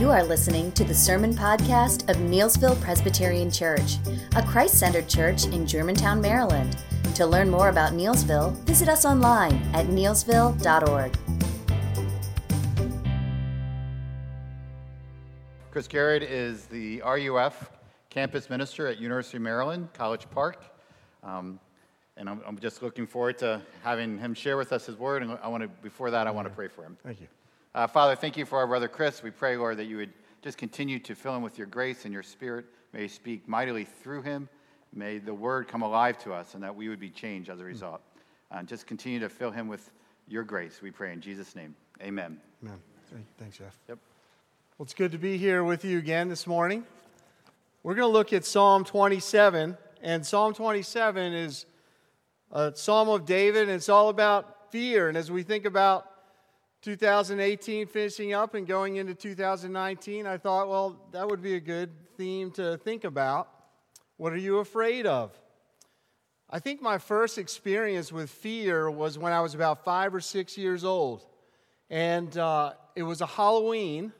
You are listening to the Sermon Podcast of Neelsville Presbyterian Church, a Christ centered church in Germantown, Maryland. To learn more about Neelsville, visit us online at neelsville.org. Chris Garrett is the RUF campus minister at University of Maryland, College Park. Um, and I'm, I'm, just looking forward to having him share with us his word. And I want to, before that, I want to pray for him. Thank you. Uh, Father, thank you for our brother Chris. We pray, Lord, that you would just continue to fill him with your grace and your spirit. May you speak mightily through him. May the word come alive to us and that we would be changed as a result. And uh, just continue to fill him with your grace, we pray in Jesus' name. Amen. Amen. Thanks, Jeff. Yep. Well, it's good to be here with you again this morning. We're going to look at Psalm 27, and Psalm 27 is a psalm of David, and it's all about fear. And as we think about 2018 finishing up and going into 2019, I thought, well, that would be a good theme to think about. What are you afraid of? I think my first experience with fear was when I was about five or six years old. And uh, it was a Halloween,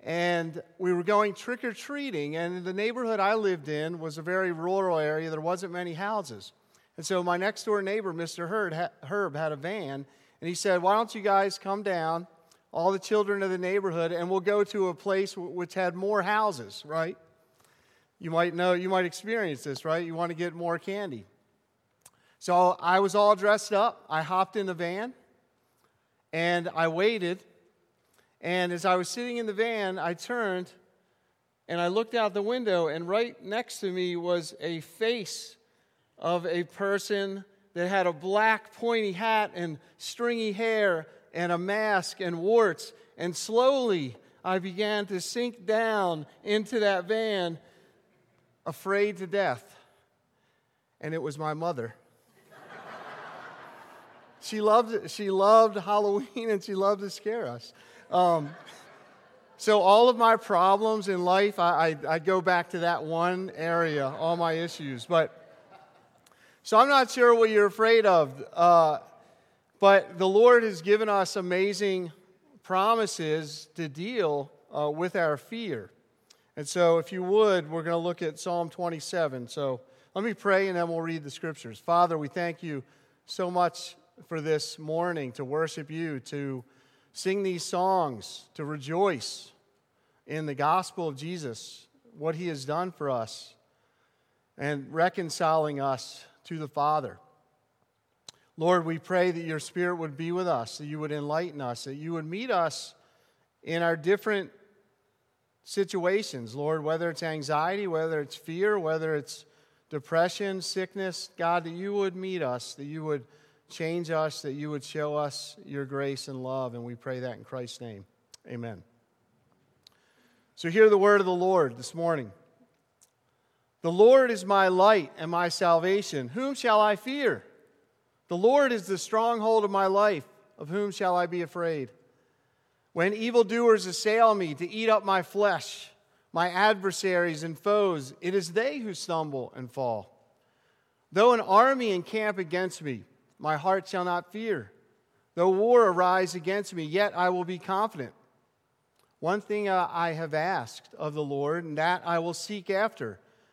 and we were going trick or treating. And the neighborhood I lived in was a very rural area, there wasn't many houses. And so my next door neighbor, Mr. Herb, had a van and he said, Why don't you guys come down, all the children of the neighborhood, and we'll go to a place which had more houses, right? You might know, you might experience this, right? You want to get more candy. So I was all dressed up. I hopped in the van and I waited. And as I was sitting in the van, I turned and I looked out the window, and right next to me was a face of a person that had a black pointy hat and stringy hair and a mask and warts. And slowly I began to sink down into that van, afraid to death. And it was my mother. she, loved, she loved Halloween and she loved to scare us. Um, so, all of my problems in life, I, I, I go back to that one area, all my issues. But so I'm not sure what you're afraid of, uh, but the Lord has given us amazing promises to deal uh, with our fear. And so, if you would, we're going to look at Psalm 27. So let me pray and then we'll read the scriptures. Father, we thank you so much for this morning to worship you, to sing these songs, to rejoice in the gospel of Jesus, what he has done for us, and reconciling us to the Father. Lord, we pray that your Spirit would be with us, that you would enlighten us, that you would meet us in our different situations, Lord, whether it's anxiety, whether it's fear, whether it's depression, sickness, God, that you would meet us, that you would change us, that you would show us your grace and love. And we pray that in Christ's name. Amen. So, hear the word of the Lord this morning. The Lord is my light and my salvation. Whom shall I fear? The Lord is the stronghold of my life. Of whom shall I be afraid? When evildoers assail me to eat up my flesh, my adversaries and foes, it is they who stumble and fall. Though an army encamp against me, my heart shall not fear. Though war arise against me, yet I will be confident. One thing uh, I have asked of the Lord, and that I will seek after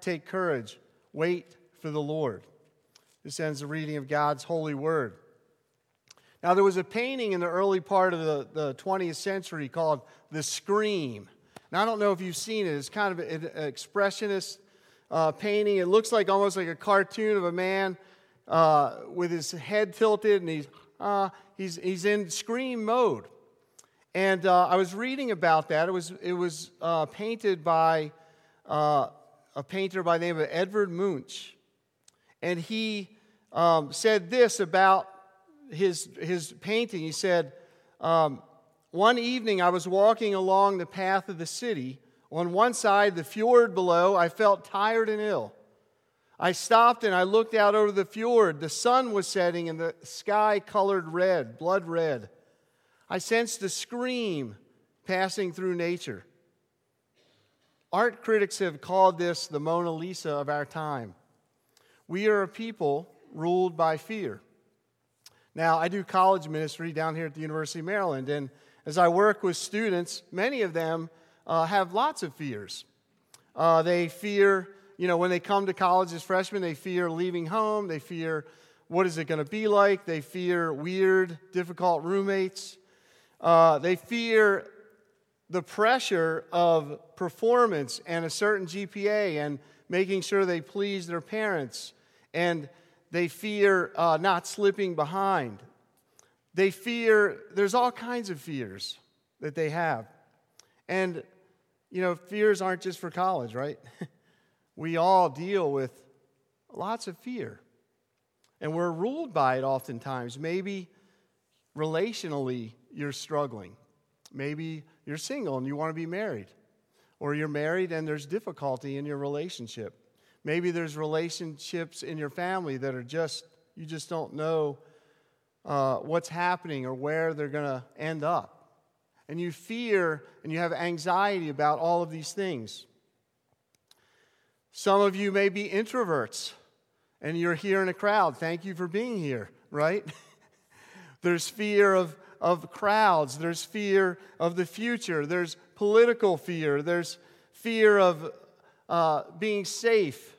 take courage. Wait for the Lord. This ends the reading of God's holy word. Now, there was a painting in the early part of the, the 20th century called The Scream. Now, I don't know if you've seen it. It's kind of an expressionist uh, painting. It looks like almost like a cartoon of a man uh, with his head tilted and he's, uh, he's, he's in scream mode. And uh, I was reading about that. It was, it was uh, painted by uh, a painter by the name of Edvard Munch. And he um, said this about his, his painting. He said, um, One evening I was walking along the path of the city. On one side, the fjord below, I felt tired and ill. I stopped and I looked out over the fjord. The sun was setting and the sky colored red, blood red. I sensed a scream passing through nature. Art critics have called this the Mona Lisa of our time. We are a people ruled by fear. Now, I do college ministry down here at the University of Maryland, and as I work with students, many of them uh, have lots of fears. Uh, they fear, you know, when they come to college as freshmen, they fear leaving home, they fear what is it going to be like, they fear weird, difficult roommates, uh, they fear the pressure of performance and a certain GPA and making sure they please their parents and they fear uh, not slipping behind. They fear, there's all kinds of fears that they have. And, you know, fears aren't just for college, right? we all deal with lots of fear. And we're ruled by it oftentimes. Maybe relationally you're struggling. Maybe you're single and you want to be married. Or you're married and there's difficulty in your relationship. Maybe there's relationships in your family that are just, you just don't know uh, what's happening or where they're going to end up. And you fear and you have anxiety about all of these things. Some of you may be introverts and you're here in a crowd. Thank you for being here, right? there's fear of, of crowds, there's fear of the future, there's political fear, there's fear of uh, being safe,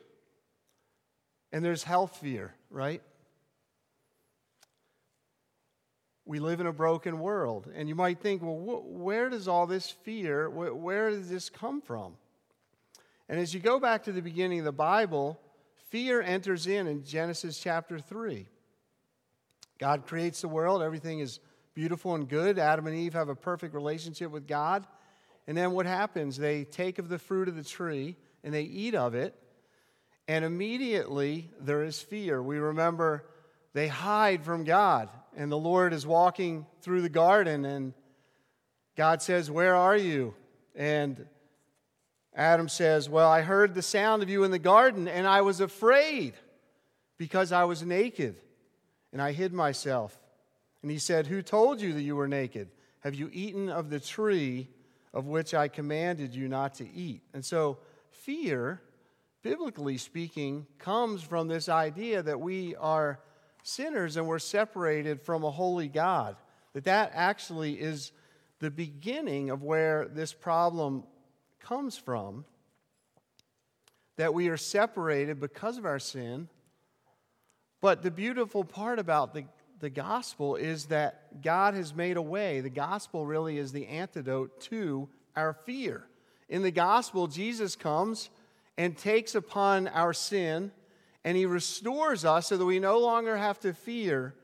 and there's health fear, right? We live in a broken world. And you might think, well, wh- where does all this fear, wh- where does this come from? And as you go back to the beginning of the Bible, fear enters in in Genesis chapter 3. God creates the world, everything is beautiful and good. Adam and Eve have a perfect relationship with God. And then what happens? They take of the fruit of the tree and they eat of it, and immediately there is fear. We remember they hide from God, and the Lord is walking through the garden, and God says, Where are you? And Adam says, Well, I heard the sound of you in the garden, and I was afraid because I was naked, and I hid myself. And he said, Who told you that you were naked? Have you eaten of the tree of which I commanded you not to eat? And so, fear, biblically speaking, comes from this idea that we are sinners and we're separated from a holy God. That that actually is the beginning of where this problem comes from. That we are separated because of our sin. But the beautiful part about the, the gospel is that God has made a way. The gospel really is the antidote to our fear. In the gospel, Jesus comes and takes upon our sin and he restores us so that we no longer have to fear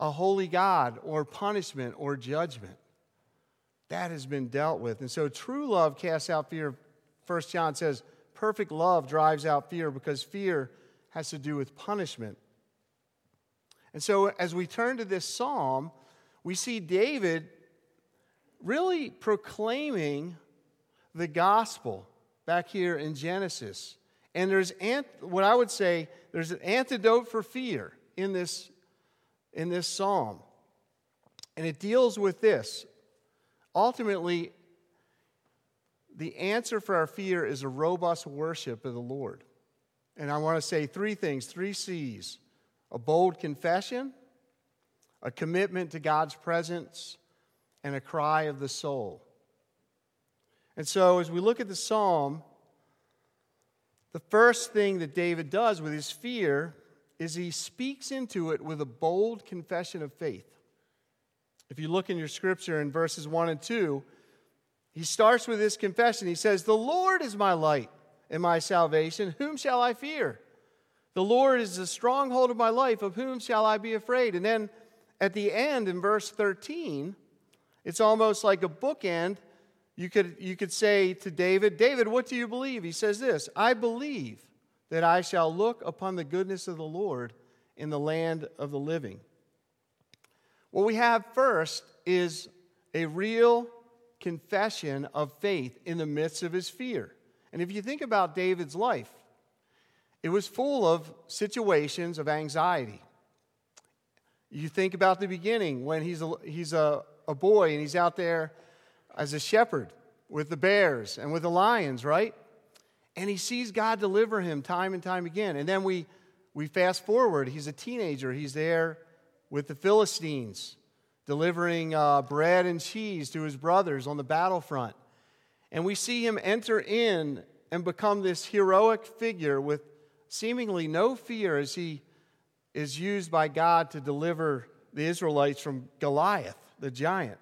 a holy God or punishment or judgment. That has been dealt with. And so true love casts out fear. First John says, perfect love drives out fear because fear has to do with punishment. And so as we turn to this psalm, we see David really proclaiming the gospel back here in Genesis. And there's what I would say there's an antidote for fear in this in this psalm. And it deals with this. Ultimately, the answer for our fear is a robust worship of the Lord. And I want to say three things three C's a bold confession, a commitment to God's presence, and a cry of the soul. And so, as we look at the psalm, the first thing that David does with his fear is he speaks into it with a bold confession of faith. If you look in your scripture in verses 1 and 2, he starts with this confession. He says, The Lord is my light and my salvation. Whom shall I fear? The Lord is the stronghold of my life. Of whom shall I be afraid? And then at the end, in verse 13, it's almost like a bookend. You could, you could say to David, David, what do you believe? He says this I believe that I shall look upon the goodness of the Lord in the land of the living. What we have first is a real confession of faith in the midst of his fear. And if you think about David's life, it was full of situations of anxiety. You think about the beginning when he's a, he's a, a boy and he's out there as a shepherd with the bears and with the lions, right? And he sees God deliver him time and time again. And then we, we fast forward. He's a teenager. He's there with the Philistines, delivering uh, bread and cheese to his brothers on the battlefront. And we see him enter in and become this heroic figure with seemingly no fear as he is used by God to deliver the Israelites from Goliath, the giant.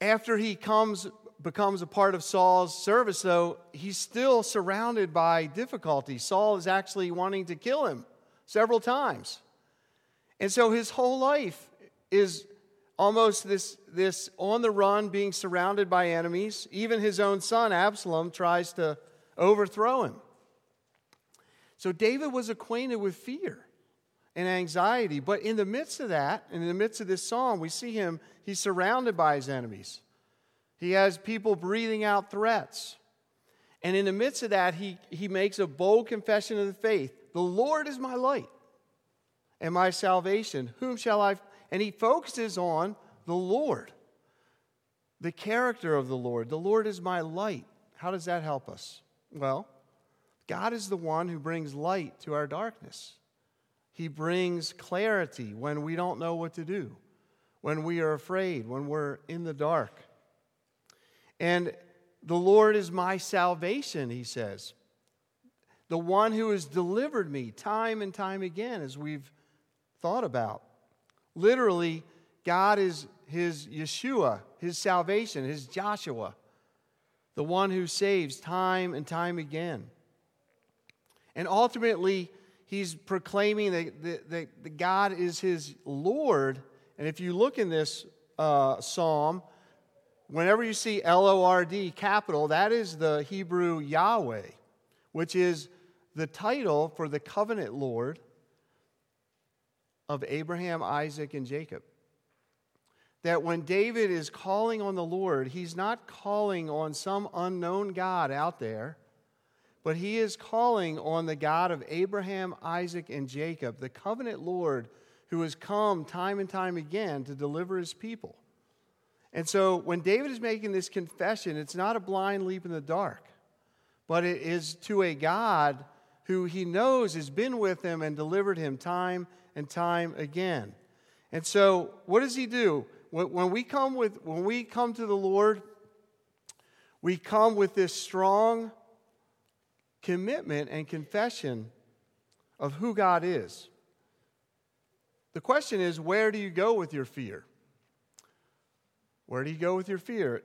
After he comes becomes a part of Saul's service, though, he's still surrounded by difficulty. Saul is actually wanting to kill him several times. And so his whole life is almost this, this on the run, being surrounded by enemies. Even his own son, Absalom, tries to overthrow him. So David was acquainted with fear and anxiety. But in the midst of that, and in the midst of this psalm, we see him, he's surrounded by his enemies. He has people breathing out threats. And in the midst of that, he, he makes a bold confession of the faith The Lord is my light and my salvation. Whom shall I? And he focuses on the Lord, the character of the Lord. The Lord is my light. How does that help us? Well, God is the one who brings light to our darkness. He brings clarity when we don't know what to do, when we are afraid, when we're in the dark. And the Lord is my salvation, he says. The one who has delivered me time and time again, as we've thought about. Literally, God is his Yeshua, his salvation, his Joshua, the one who saves time and time again. And ultimately, he's proclaiming that, that, that God is his Lord. And if you look in this uh, psalm, whenever you see L O R D capital, that is the Hebrew Yahweh, which is the title for the covenant Lord of Abraham, Isaac, and Jacob. That when David is calling on the Lord, he's not calling on some unknown God out there, but he is calling on the God of Abraham, Isaac, and Jacob, the covenant Lord who has come time and time again to deliver his people. And so when David is making this confession, it's not a blind leap in the dark, but it is to a God who he knows has been with him and delivered him time and time again. And so what does he do? When we come with when we come to the Lord, we come with this strong commitment and confession of who God is. The question is, where do you go with your fear? Where do you go with your fear?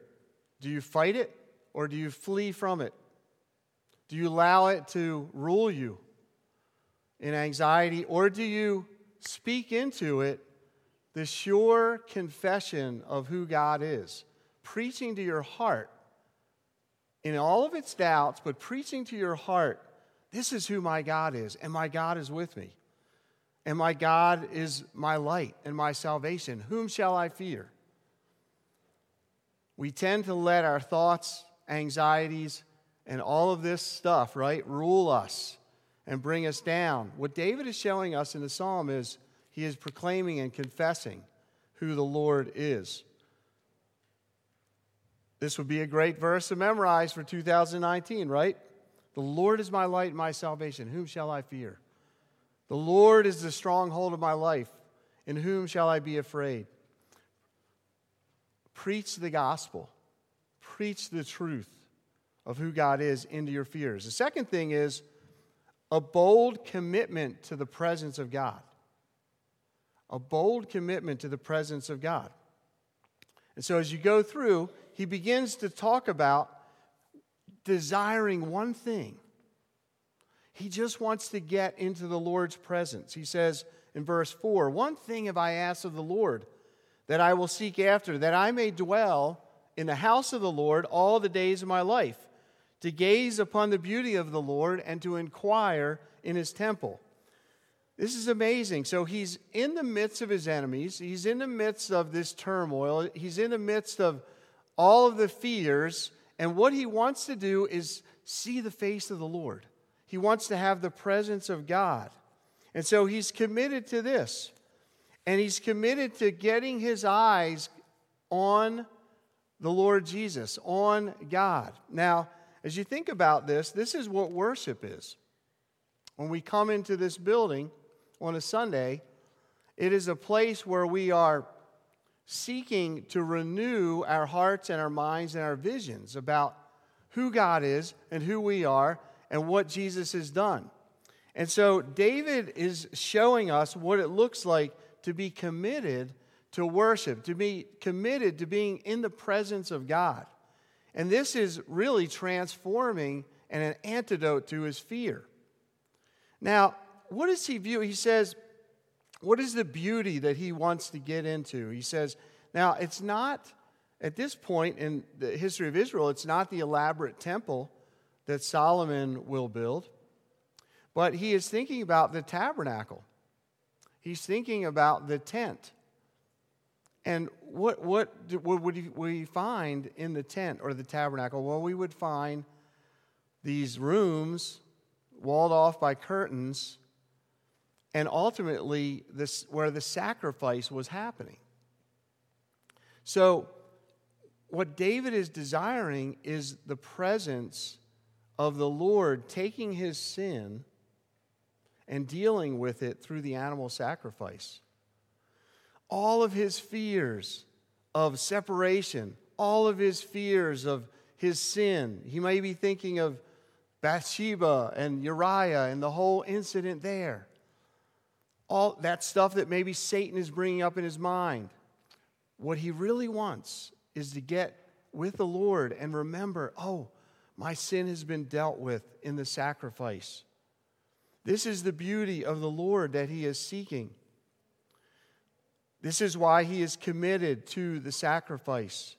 Do you fight it or do you flee from it? Do you allow it to rule you in anxiety or do you speak into it the sure confession of who God is? Preaching to your heart in all of its doubts, but preaching to your heart, this is who my God is, and my God is with me. And my God is my light and my salvation. Whom shall I fear? we tend to let our thoughts, anxieties, and all of this stuff, right, rule us and bring us down. What David is showing us in the psalm is he is proclaiming and confessing who the Lord is. This would be a great verse to memorize for 2019, right? The Lord is my light and my salvation. Whom shall I fear? The Lord is the stronghold of my life. In whom shall I be afraid? Preach the gospel, preach the truth of who God is into your fears. The second thing is a bold commitment to the presence of God. A bold commitment to the presence of God. And so as you go through, he begins to talk about desiring one thing. He just wants to get into the Lord's presence. He says in verse 4 One thing have I asked of the Lord that I will seek after, that I may dwell in the house of the Lord all the days of my life, to gaze upon the beauty of the Lord and to inquire in his temple. This is amazing. So he's in the midst of his enemies, he's in the midst of this turmoil, he's in the midst of all of the fears, and what he wants to do is see the face of the Lord. He wants to have the presence of God. And so he's committed to this. And he's committed to getting his eyes on the Lord Jesus, on God. Now, as you think about this, this is what worship is. When we come into this building on a Sunday, it is a place where we are seeking to renew our hearts and our minds and our visions about who God is and who we are and what Jesus has done. And so David is showing us what it looks like to be committed to worship, to be committed to being in the presence of God. And this is really transforming and an antidote to his fear. Now, what does he view? He says, what is the beauty that he wants to get into? He says, now, it's not, at this point in the history of Israel, it's not the elaborate temple that Solomon will build, but he is thinking about the tabernacle. He's thinking about the tent. And what, what would we find in the tent or the tabernacle? Well, we would find these rooms walled off by curtains and ultimately this, where the sacrifice was happening. So, what David is desiring is the presence of the Lord taking his sin and dealing with it through the animal sacrifice. All of his fears of separation, all of his fears of his sin. He may be thinking of Bathsheba and Uriah and the whole incident there all that stuff that maybe Satan is bringing up in his mind. What he really wants is to get with the Lord and remember, oh, my sin has been dealt with in the sacrifice. This is the beauty of the Lord that he is seeking. This is why he is committed to the sacrifice.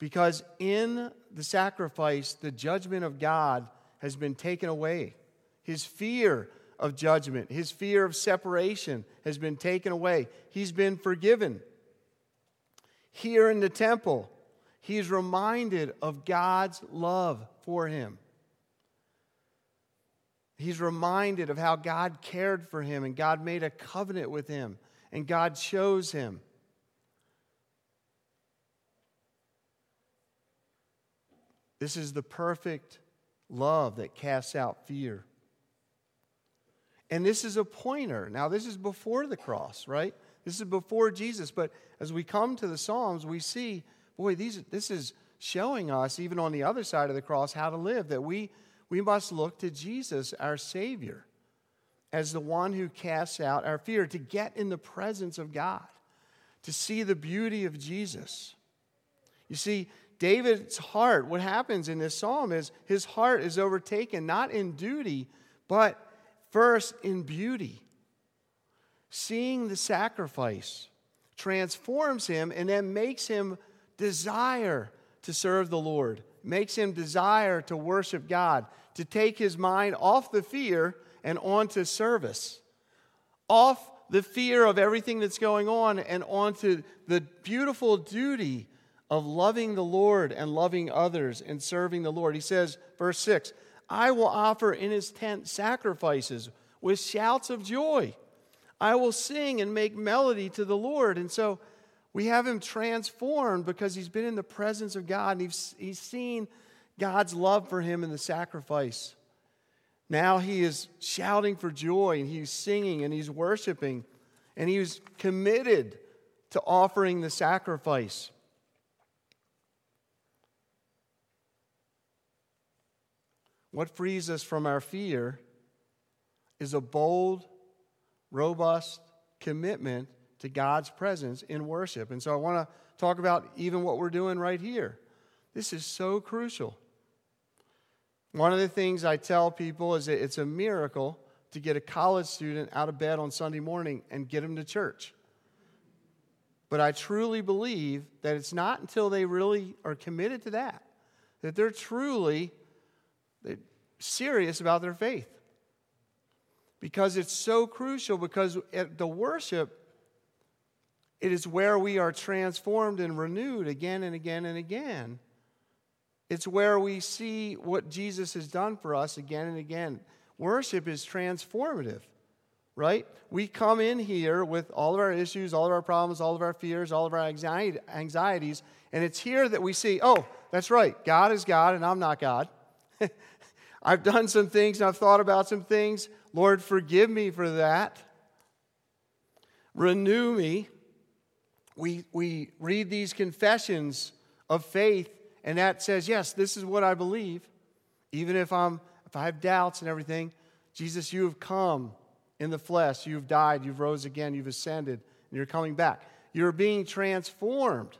Because in the sacrifice, the judgment of God has been taken away. His fear of judgment. His fear of separation has been taken away. He's been forgiven. Here in the temple, he's reminded of God's love for him. He's reminded of how God cared for him and God made a covenant with him and God chose him. This is the perfect love that casts out fear. And this is a pointer. Now, this is before the cross, right? This is before Jesus. But as we come to the Psalms, we see, boy, these, this is showing us, even on the other side of the cross, how to live. That we, we must look to Jesus, our Savior, as the one who casts out our fear, to get in the presence of God, to see the beauty of Jesus. You see, David's heart, what happens in this psalm is his heart is overtaken not in duty, but First, in beauty. Seeing the sacrifice transforms him and then makes him desire to serve the Lord, makes him desire to worship God, to take his mind off the fear and onto service, off the fear of everything that's going on and onto the beautiful duty of loving the Lord and loving others and serving the Lord. He says, verse 6 I will offer in his tent sacrifices with shouts of joy. I will sing and make melody to the Lord. And so, We have him transformed because he's been in the presence of God and he's, he's seen God's love for him in the sacrifice. Now he is shouting for joy and he's singing and he's worshiping and he's committed to offering the sacrifice. What frees us from our fear is a bold, robust commitment to God's presence in worship. And so I want to talk about even what we're doing right here. This is so crucial. One of the things I tell people is that it's a miracle to get a college student out of bed on Sunday morning and get them to church. But I truly believe that it's not until they really are committed to that, that they're truly serious about their faith. Because it's so crucial, because at the worship, it is where we are transformed and renewed again and again and again. It's where we see what Jesus has done for us again and again. Worship is transformative, right? We come in here with all of our issues, all of our problems, all of our fears, all of our anxieties, and it's here that we see, oh, that's right, God is God and I'm not God. I've done some things and I've thought about some things. Lord, forgive me for that. Renew me. We, we read these confessions of faith, and that says, yes, this is what I believe. Even if, I'm, if I have doubts and everything, Jesus, you have come in the flesh. You've died. You've rose again. You've ascended, and you're coming back. You're being transformed.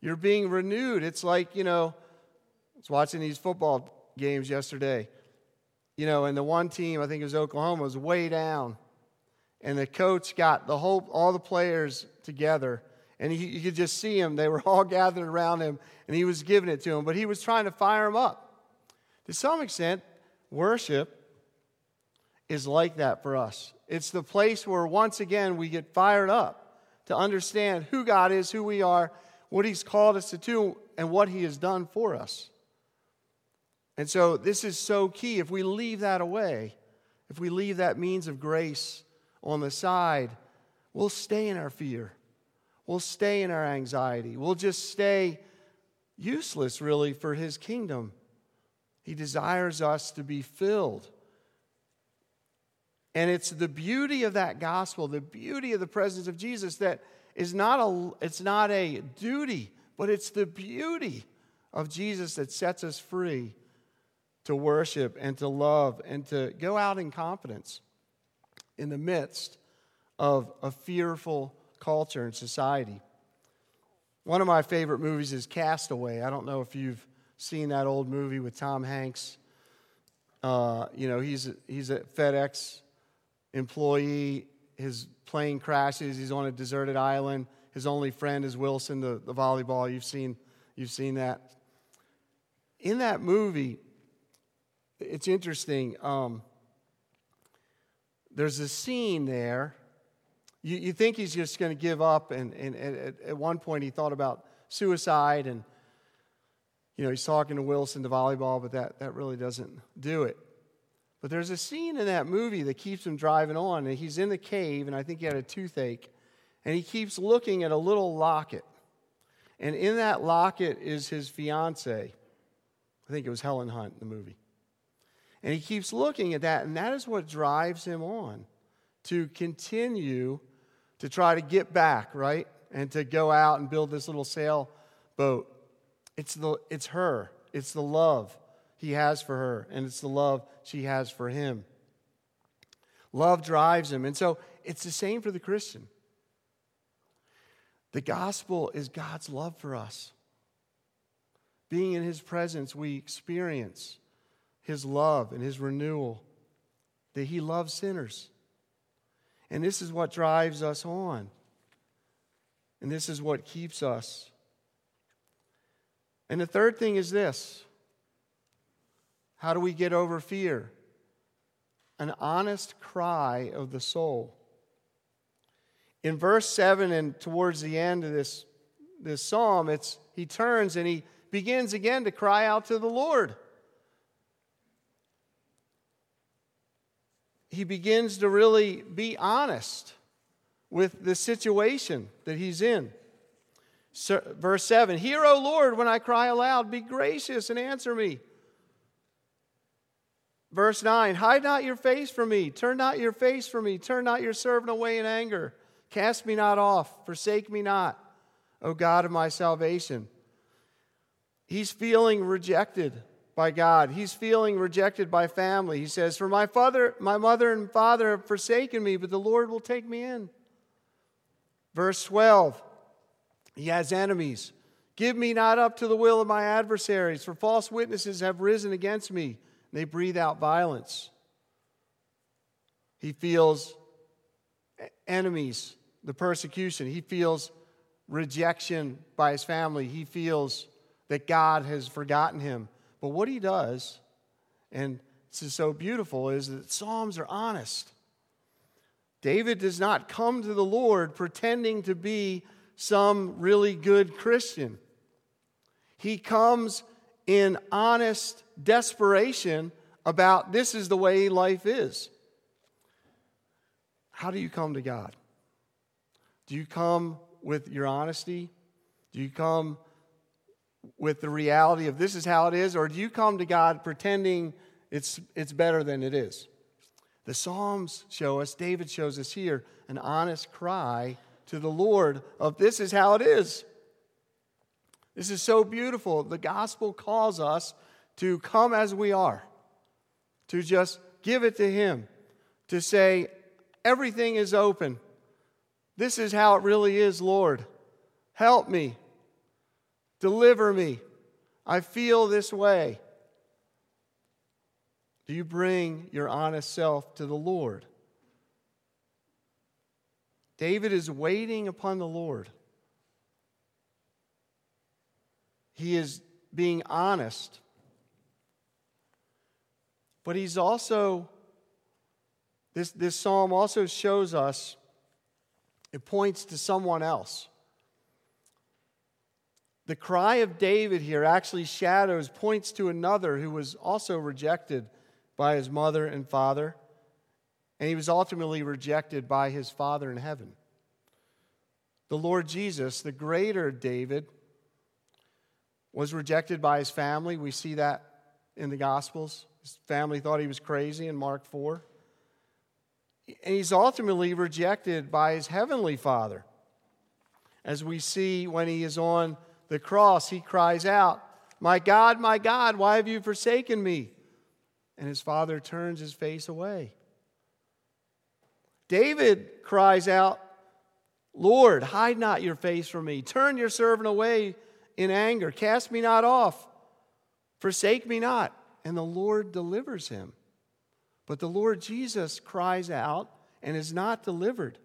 You're being renewed. It's like, you know, I was watching these football games yesterday. You know, and the one team, I think it was Oklahoma, was way down. And the coach got the whole, all the players together. And he, you could just see them. They were all gathered around him, and he was giving it to them. But he was trying to fire them up. To some extent, worship is like that for us. It's the place where once again we get fired up to understand who God is, who we are, what He's called us to do, and what He has done for us. And so this is so key. If we leave that away, if we leave that means of grace on the side, we'll stay in our fear. We'll stay in our anxiety. We'll just stay useless, really, for His kingdom. He desires us to be filled. And it's the beauty of that gospel, the beauty of the presence of Jesus that is not a, it's not a duty, but it's the beauty of Jesus that sets us free to worship and to love and to go out in confidence in the midst of a fearful culture and society. One of my favorite movies is Castaway. I don't know if you've seen that old movie with Tom Hanks. Uh, you know, he's a, he's a FedEx employee. His plane crashes. He's on a deserted island. His only friend is Wilson, the, the volleyball. You've seen, you've seen that. In that movie, it's interesting. Um, there's a scene there. You, you think he's just going to give up, and, and, and at, at one point he thought about suicide, and you know he's talking to Wilson, to volleyball, but that, that really doesn't do it. But there's a scene in that movie that keeps him driving on, and he's in the cave, and I think he had a toothache, and he keeps looking at a little locket. And in that locket is his fiance. I think it was Helen Hunt in the movie. And he keeps looking at that, and that is what drives him on to continue to try to get back, right? And to go out and build this little sailboat. It's, the, it's her, it's the love he has for her, and it's the love she has for him. Love drives him. And so it's the same for the Christian. The gospel is God's love for us. Being in his presence, we experience his love and his renewal, that he loves sinners. And this is what drives us on. And this is what keeps us. And the third thing is this how do we get over fear? An honest cry of the soul. In verse 7 and towards the end of this, this psalm, it's, he turns and he begins again to cry out to the Lord. He begins to really be honest with the situation that he's in. Verse 7 Hear, O Lord, when I cry aloud, be gracious and answer me. Verse 9 Hide not your face from me, turn not your face from me, turn not your servant away in anger. Cast me not off, forsake me not, O God of my salvation. He's feeling rejected by God. He's feeling rejected by family. He says, For my father, my mother and father have forsaken me, but the Lord will take me in. Verse 12, he has enemies. Give me not up to the will of my adversaries, for false witnesses have risen against me. And they breathe out violence. He feels enemies, the persecution. He feels rejection by his family. He feels that God has forgotten him. But what he does, and this is so beautiful, is that Psalms are honest. David does not come to the Lord pretending to be some really good Christian. He comes in honest desperation about this is the way life is. How do you come to God? Do you come with your honesty? Do you come with the reality of this is how it is? Or do you come to God pretending it's, it's better than it is? The Psalms show us, David shows us here, an honest cry to the Lord of this is how it is. This is so beautiful. The gospel calls us to come as we are, to just give it to Him, to say, everything is open. This is how it really is, Lord. Help me. Deliver me. I feel this way. Do you bring your honest self to the Lord? David is waiting upon the Lord. He is being honest. But he's also, this, this psalm also shows us, it points to someone else. The cry of David here actually shadows, points to another who was also rejected by his mother and father, and he was ultimately rejected by his Father in heaven. The Lord Jesus, the greater David, was rejected by his family. We see that in the Gospels. His family thought he was crazy in Mark 4. And he's ultimately rejected by his heavenly Father. As we see when he is on the cross, he cries out, My God, my God, why have you forsaken me? And his father turns his face away. David cries out, Lord, hide not your face from me. Turn your servant away in anger. Cast me not off. Forsake me not. And the Lord delivers him. But the Lord Jesus cries out and is not delivered.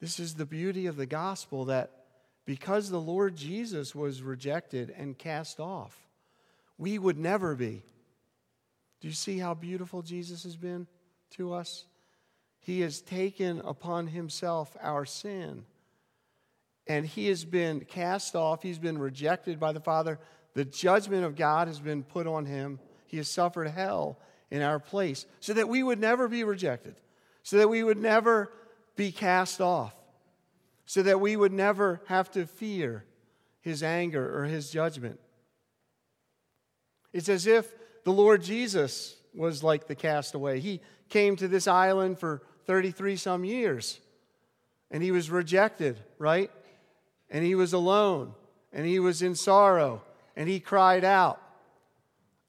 This is the beauty of the gospel that because the Lord Jesus was rejected and cast off, we would never be. Do you see how beautiful Jesus has been to us? He has taken upon himself our sin and he has been cast off. He's been rejected by the Father. The judgment of God has been put on him. He has suffered hell in our place so that we would never be rejected, so that we would never be cast off, so that we would never have to fear his anger or his judgment. It's as if the Lord Jesus was like the castaway. He came to this island for 33 some years and he was rejected, right? and he was alone and he was in sorrow and he cried out.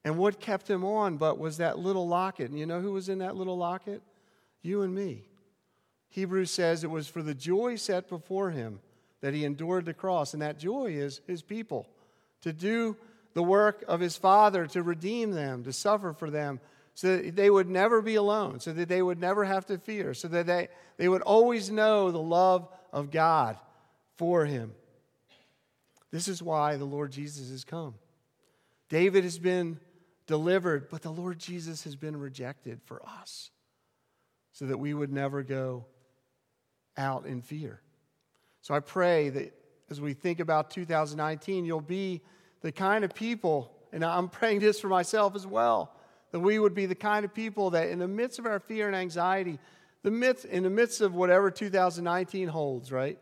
And what kept him on but was that little locket. And you know who was in that little locket? You and me. Hebrews says it was for the joy set before him that he endured the cross. And that joy is his people. To do the work of his Father, to redeem them, to suffer for them, so that they would never be alone, so that they would never have to fear, so that they, they would always know the love of God for him. This is why the Lord Jesus has come. David has been delivered, but the Lord Jesus has been rejected for us so that we would never go out in fear. So I pray that as we think about 2019, you'll be the kind of people, and I'm praying this for myself as well, that we would be the kind of people that in the midst of our fear and anxiety, the midst, in the midst of whatever 2019 holds, right?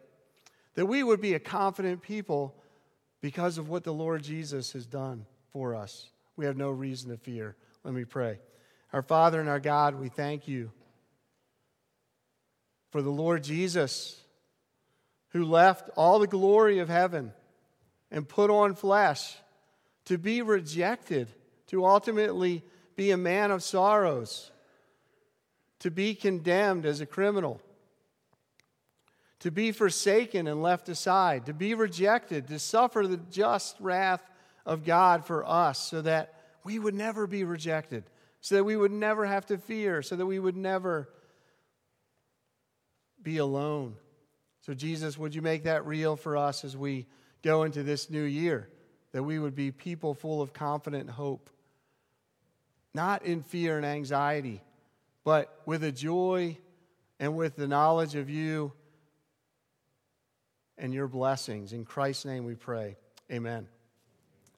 that we would be a confident people because of what the Lord Jesus has done for us. We have no reason to fear. Let me pray. Our Father and our God, we thank you for the Lord Jesus who left all the glory of heaven and put on flesh to be rejected, to ultimately be a man of sorrows, to be condemned as a criminal, to be forsaken and left aside, to be rejected, to suffer the just wrath of God for us so that we would never be rejected, so that we would never have to fear, so that we would never be alone. So, Jesus, would you make that real for us as we go into this new year? That we would be people full of confident hope, not in fear and anxiety, but with a joy and with the knowledge of you and your blessings. In Christ's name we pray. Amen.